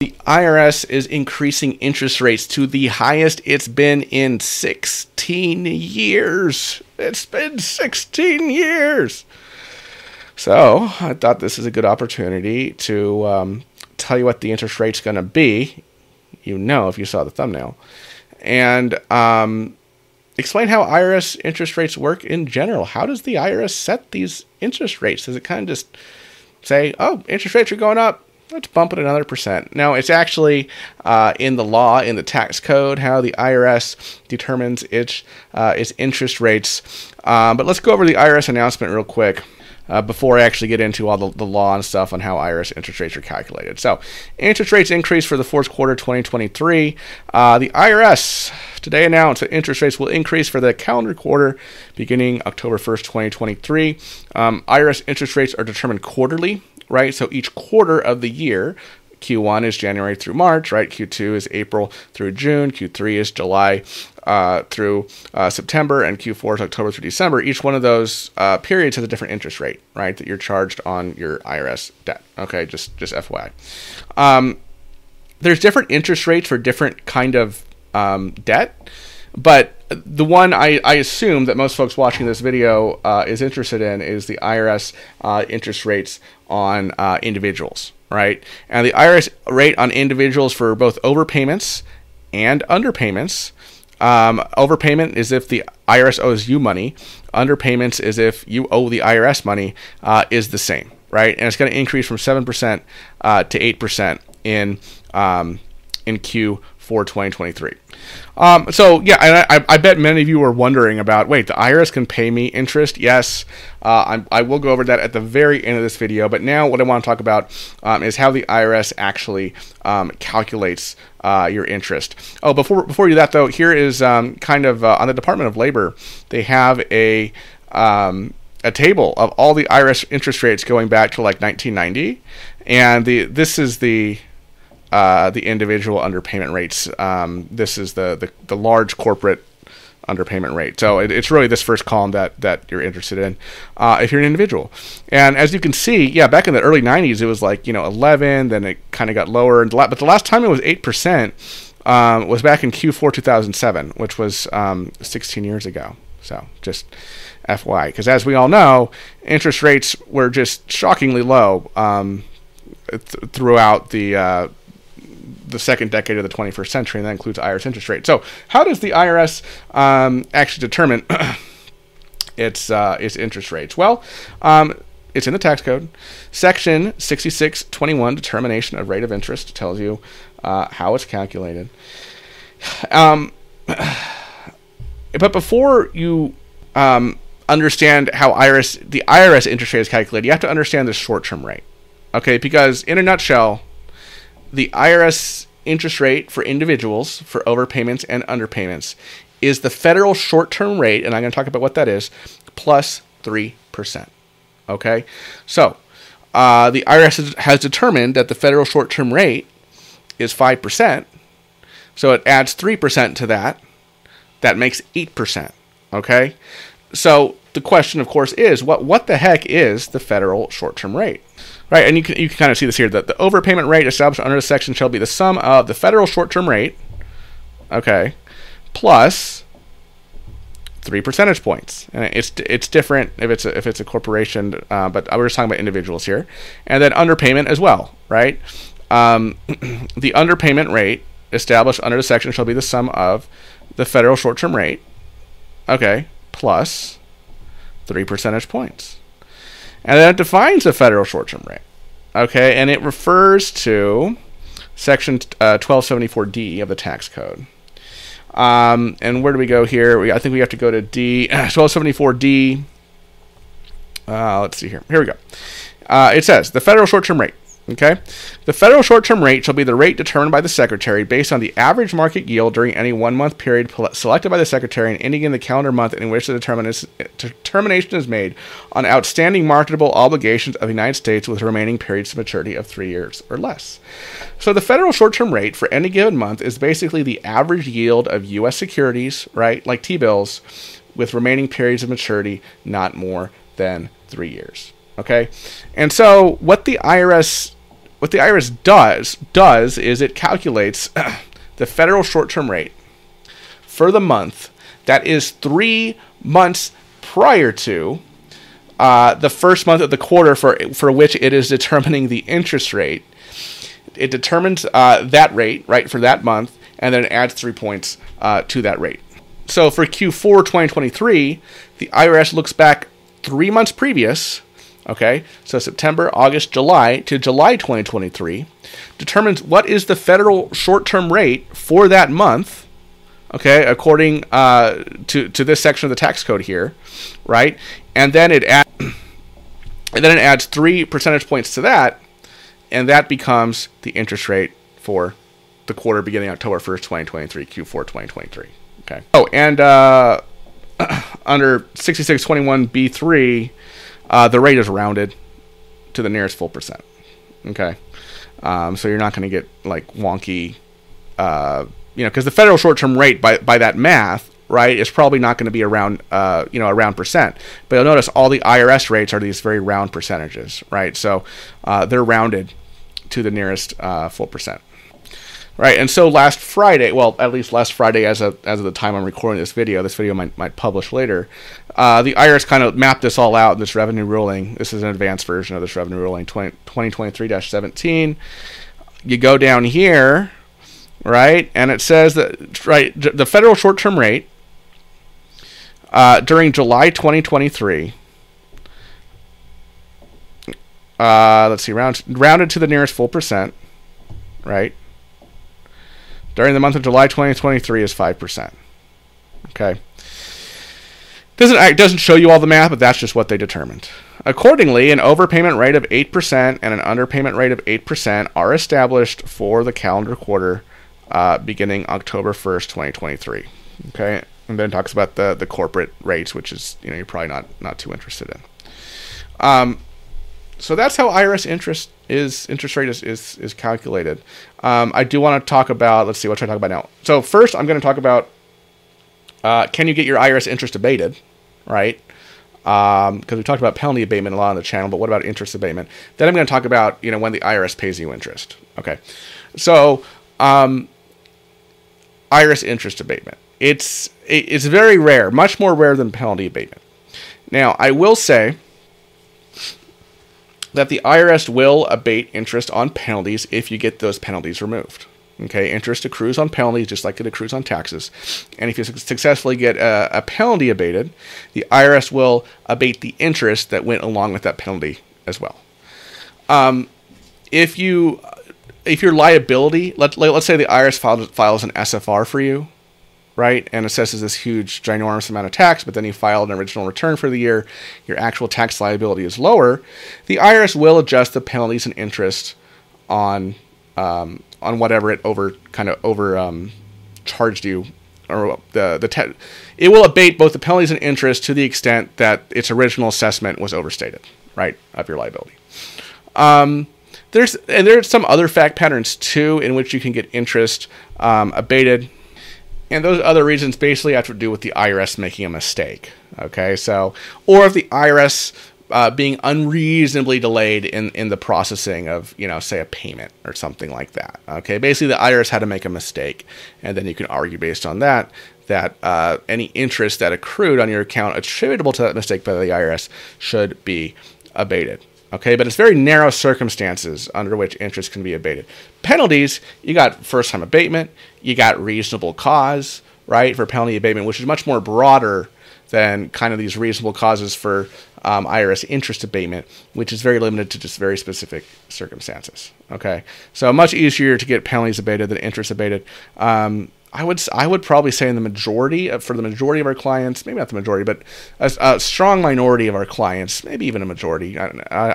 The IRS is increasing interest rates to the highest it's been in 16 years. It's been 16 years. So I thought this is a good opportunity to um, tell you what the interest rate's going to be. You know if you saw the thumbnail. And um, explain how IRS interest rates work in general. How does the IRS set these interest rates? Does it kind of just say, oh, interest rates are going up? Let's bump it another percent. Now, it's actually uh, in the law, in the tax code, how the IRS determines its uh, its interest rates. Um, but let's go over the IRS announcement real quick. Uh, before I actually get into all the, the law and stuff on how IRS interest rates are calculated. So, interest rates increased for the fourth quarter 2023. Uh, the IRS today announced that interest rates will increase for the calendar quarter beginning October 1st, 2023. Um, IRS interest rates are determined quarterly right? So each quarter of the year, Q1 is January through March, right? Q2 is April through June. Q3 is July uh, through uh, September, and Q4 is October through December. Each one of those uh, periods has a different interest rate, right? That you're charged on your IRS debt. Okay, just just FYI. Um, there's different interest rates for different kind of um, debt, but the one I, I, assume that most folks watching this video uh, is interested in is the IRS uh, interest rates on uh, individuals, right? And the IRS rate on individuals for both overpayments and underpayments. Um, overpayment is if the IRS owes you money. Underpayments is if you owe the IRS money. Uh, is the same, right? And it's going to increase from seven percent uh, to eight percent in um, in Q4 2023. Um, so yeah, I, I, bet many of you are wondering about. Wait, the IRS can pay me interest? Yes, uh, I will go over that at the very end of this video. But now, what I want to talk about um, is how the IRS actually um, calculates uh, your interest. Oh, before before we do that though, here is um, kind of uh, on the Department of Labor. They have a um, a table of all the IRS interest rates going back to like 1990, and the this is the uh, the individual underpayment rates. Um, this is the, the, the large corporate underpayment rate. So it, it's really this first column that that you're interested in uh, if you're an individual. And as you can see, yeah, back in the early 90s, it was like you know 11, then it kind of got lower, and but the last time it was eight percent um, was back in Q4 2007, which was um, 16 years ago. So just FY, because as we all know, interest rates were just shockingly low um, th- throughout the uh, the second decade of the 21st century, and that includes IRS interest rate. So, how does the IRS um, actually determine its uh, its interest rates? Well, um, it's in the tax code. Section 6621, determination of rate of interest, tells you uh, how it's calculated. Um, but before you um, understand how IRS the IRS interest rate is calculated, you have to understand the short term rate. Okay, because in a nutshell, the IRS interest rate for individuals for overpayments and underpayments is the federal short term rate, and I'm going to talk about what that is, plus 3%. Okay? So, uh, the IRS has determined that the federal short term rate is 5%. So it adds 3% to that. That makes 8%. Okay? So the question, of course, is what, what the heck is the federal short term rate? Right, and you can, you can kind of see this here that the overpayment rate established under this section shall be the sum of the federal short term rate, okay, plus three percentage points. And it's it's different if it's a, if it's a corporation, uh, but we're just talking about individuals here, and then underpayment as well, right? Um, the underpayment rate established under the section shall be the sum of the federal short term rate, okay, plus three percentage points. And then it defines the federal short term rate. Okay, and it refers to section uh, 1274D of the tax code. Um, and where do we go here? We, I think we have to go to D 1274D. Uh, let's see here. Here we go. Uh, it says the federal short term rate Okay? The federal short term rate shall be the rate determined by the Secretary based on the average market yield during any one month period selected by the Secretary and ending in the calendar month in which the determination is made on outstanding marketable obligations of the United States with remaining periods to maturity of three years or less. So the federal short term rate for any given month is basically the average yield of U.S. securities, right, like T bills, with remaining periods of maturity not more than three years. Okay? And so what the IRS what the IRS does does is it calculates the federal short-term rate for the month that is three months prior to uh, the first month of the quarter for for which it is determining the interest rate. It determines uh, that rate right for that month, and then it adds three points uh, to that rate. So for Q4 2023, the IRS looks back three months previous okay, so September, August, July to July 2023, determines what is the federal short-term rate for that month, okay, according uh, to to this section of the tax code here, right? And then it add, and then it adds three percentage points to that, and that becomes the interest rate for the quarter beginning October 1st, 2023, Q4 2023. Okay. Oh, and uh, under 6621B3 uh, the rate is rounded to the nearest full percent. Okay. Um, so you're not going to get like wonky uh, you know, because the federal short-term rate by by that math, right, is probably not going to be around, uh, you know, around percent. But you'll notice all the IRS rates are these very round percentages, right? So uh, they're rounded to the nearest uh, full percent. Right, and so last Friday, well, at least last Friday, as of as of the time I'm recording this video, this video might might publish later. Uh, the IRS kind of mapped this all out in this revenue ruling. This is an advanced version of this revenue ruling, 20, 2023-17. You go down here, right? And it says that right the federal short-term rate uh, during July 2023. Uh, let's see, round, rounded to the nearest full percent, right? During the month of July 2023 is five percent. Okay. Doesn't doesn't show you all the math, but that's just what they determined. Accordingly, an overpayment rate of 8% and an underpayment rate of 8% are established for the calendar quarter uh, beginning October 1st, 2023. Okay, and then talks about the the corporate rates, which is you know you're probably not not too interested in. Um, so that's how IRS interest is interest rate is is, is calculated. Um, I do want to talk about. Let's see what should I talk about now. So first, I'm going to talk about uh, can you get your IRS interest abated, right? Because um, we talked about penalty abatement a lot on the channel, but what about interest abatement? Then I'm going to talk about you know when the IRS pays you interest. Okay, so um, IRS interest abatement. It's it's very rare, much more rare than penalty abatement. Now, I will say that the IRS will abate interest on penalties if you get those penalties removed. Okay, interest accrues on penalties just like it accrues on taxes. And if you successfully get a, a, penalty abated, the IRS will abate the interest that went along with that penalty as well. Um, if you if your liability, let, let, us say the IRS files, files an SFR for you, right, and assesses this huge, ginormous amount of tax, but then you filed an original return for the year, your actual tax liability is lower, the IRS will adjust the penalties and interest on um, on whatever it over kind of over um, charged you or the the te- it will abate both the penalties and interest to the extent that its original assessment was overstated, right, of your liability. Um, there's and there's some other fact patterns too in which you can get interest um, abated, and those other reasons basically have to do with the IRS making a mistake. Okay, so or if the IRS uh, being unreasonably delayed in, in the processing of, you know, say a payment or something like that. Okay, basically the IRS had to make a mistake, and then you can argue based on that that uh, any interest that accrued on your account attributable to that mistake by the IRS should be abated. Okay, but it's very narrow circumstances under which interest can be abated. Penalties, you got first time abatement, you got reasonable cause, right, for penalty abatement, which is much more broader than kind of these reasonable causes for um, IRS interest abatement, which is very limited to just very specific circumstances. Okay, so much easier to get penalties abated than interest abated. Um, I would I would probably say in the majority of, for the majority of our clients, maybe not the majority, but a, a strong minority of our clients, maybe even a majority. I,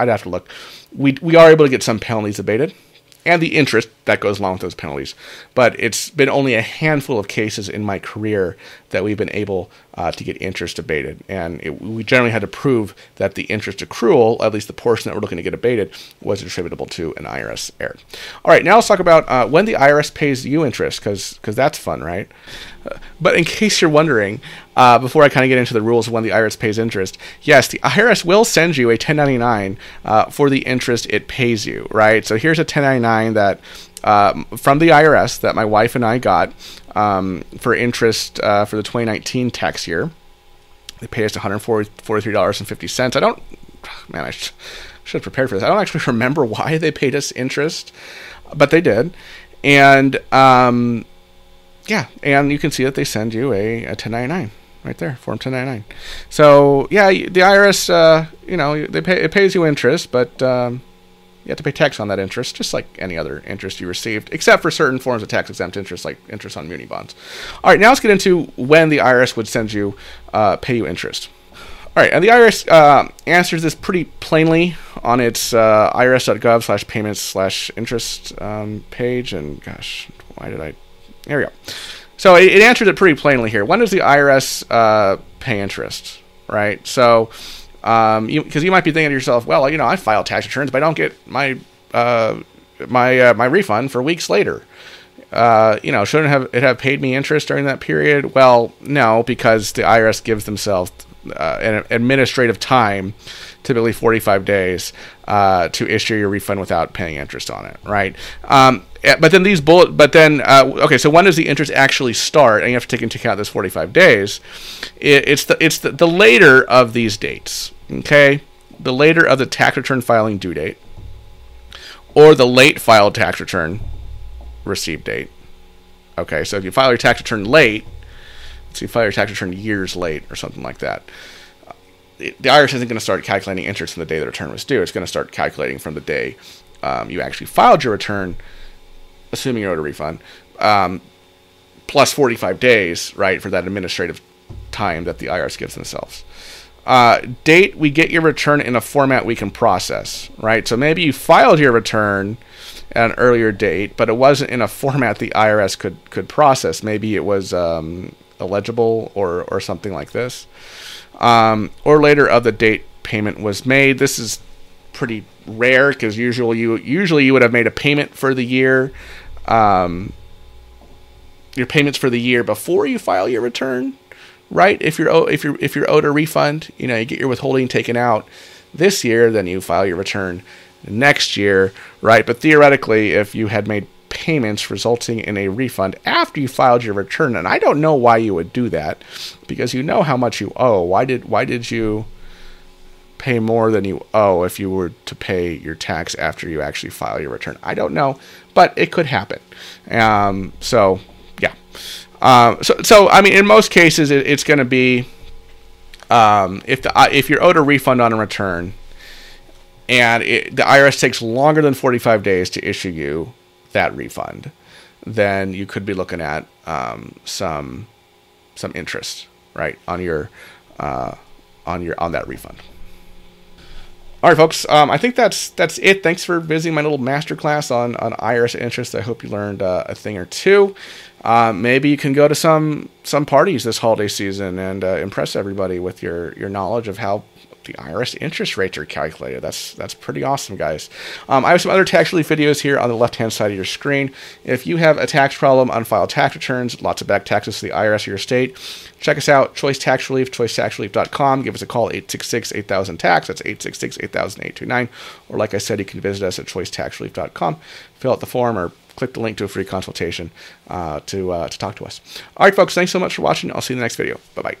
would have to look. We we are able to get some penalties abated and the interest that goes along with those penalties. But it's been only a handful of cases in my career that we've been able uh, to get interest abated. And it, we generally had to prove that the interest accrual, at least the portion that we're looking to get abated, was attributable to an IRS error. All right, now let's talk about uh, when the IRS pays you interest, because that's fun, right? Uh, but in case you're wondering, uh, before I kind of get into the rules of when the IRS pays interest, yes, the IRS will send you a 1099 uh, for the interest it pays you, right? So here's a 1099 that um, from the IRS that my wife and I got um, for interest uh, for the 2019 tax year. They pay us $143.50. I don't, man, I sh- should have prepared for this. I don't actually remember why they paid us interest, but they did. And um, yeah, and you can see that they send you a, a 1099 right there, Form 1099. So yeah, the IRS, uh, you know, they pay it pays you interest, but um, you have to pay tax on that interest, just like any other interest you received, except for certain forms of tax exempt interest, like interest on muni bonds. All right, now let's get into when the IRS would send you, uh, pay you interest. All right, and the IRS uh, answers this pretty plainly on its uh, irs.gov slash payments slash interest um, page. And gosh, why did I? There we go. So it, it answers it pretty plainly here. When does the IRS uh, pay interest? Right. So because um, you, you, might be thinking to yourself, well, you know, I file tax returns, but I don't get my uh, my uh, my refund for weeks later. Uh, you know, shouldn't have it have paid me interest during that period? Well, no, because the IRS gives themselves uh, an administrative time, typically 45 days, uh, to issue your refund without paying interest on it, right? Um, eh, but then these bullet, but then uh, okay, so when does the interest actually start? And you have to take into account this 45 days. It, it's the it's the, the later of these dates, okay, the later of the tax return filing due date, or the late filed tax return receive date. Okay, so if you file your tax return late, so you file your tax return years late or something like that. The IRS isn't going to start calculating interest from the day the return was due. It's going to start calculating from the day um, you actually filed your return, assuming you owed a refund, um, plus 45 days, right, for that administrative time that the IRS gives themselves. Uh, date, we get your return in a format we can process, right? So maybe you filed your return at an earlier date, but it wasn't in a format the IRS could could process. Maybe it was um, illegible or or something like this, um, or later of the date payment was made. This is pretty rare because usually you usually you would have made a payment for the year. Um, your payments for the year before you file your return right? If you're if you're if you're owed a refund, you know, you get your withholding taken out this year, then you file your return next year, right? But theoretically, if you had made payments resulting in a refund after you filed your return, and I don't know why you would do that, because you know how much you owe. Why did why did you pay more than you owe if you were to pay your tax after you actually file your return? I don't know, but it could happen. Um, so yeah. Um, so, so I mean, in most cases, it, it's going to be um, if the uh, if you're owed a refund on a return, and it, the IRS takes longer than 45 days to issue you that refund, then you could be looking at um, some some interest, right, on your uh, on your on that refund. All right, folks. Um, I think that's that's it. Thanks for visiting my little masterclass on on IRS interest. I hope you learned uh, a thing or two. Uh, maybe you can go to some some parties this holiday season and uh, impress everybody with your your knowledge of how the IRS interest rates are calculated. That's that's pretty awesome, guys. Um, I have some other tax relief videos here on the left hand side of your screen. If you have a tax problem, unfiled tax returns, lots of back taxes to the IRS or your state, check us out. Choice Tax Relief, choicetaxrelief.com. Give us a call 866 8000 tax. That's 866 8000 Or like I said, you can visit us at choicetaxrelief.com. Fill out the form or click the link to a free consultation uh, to uh, to talk to us. All right, folks. Thanks so much for watching. I'll see you in the next video. Bye bye.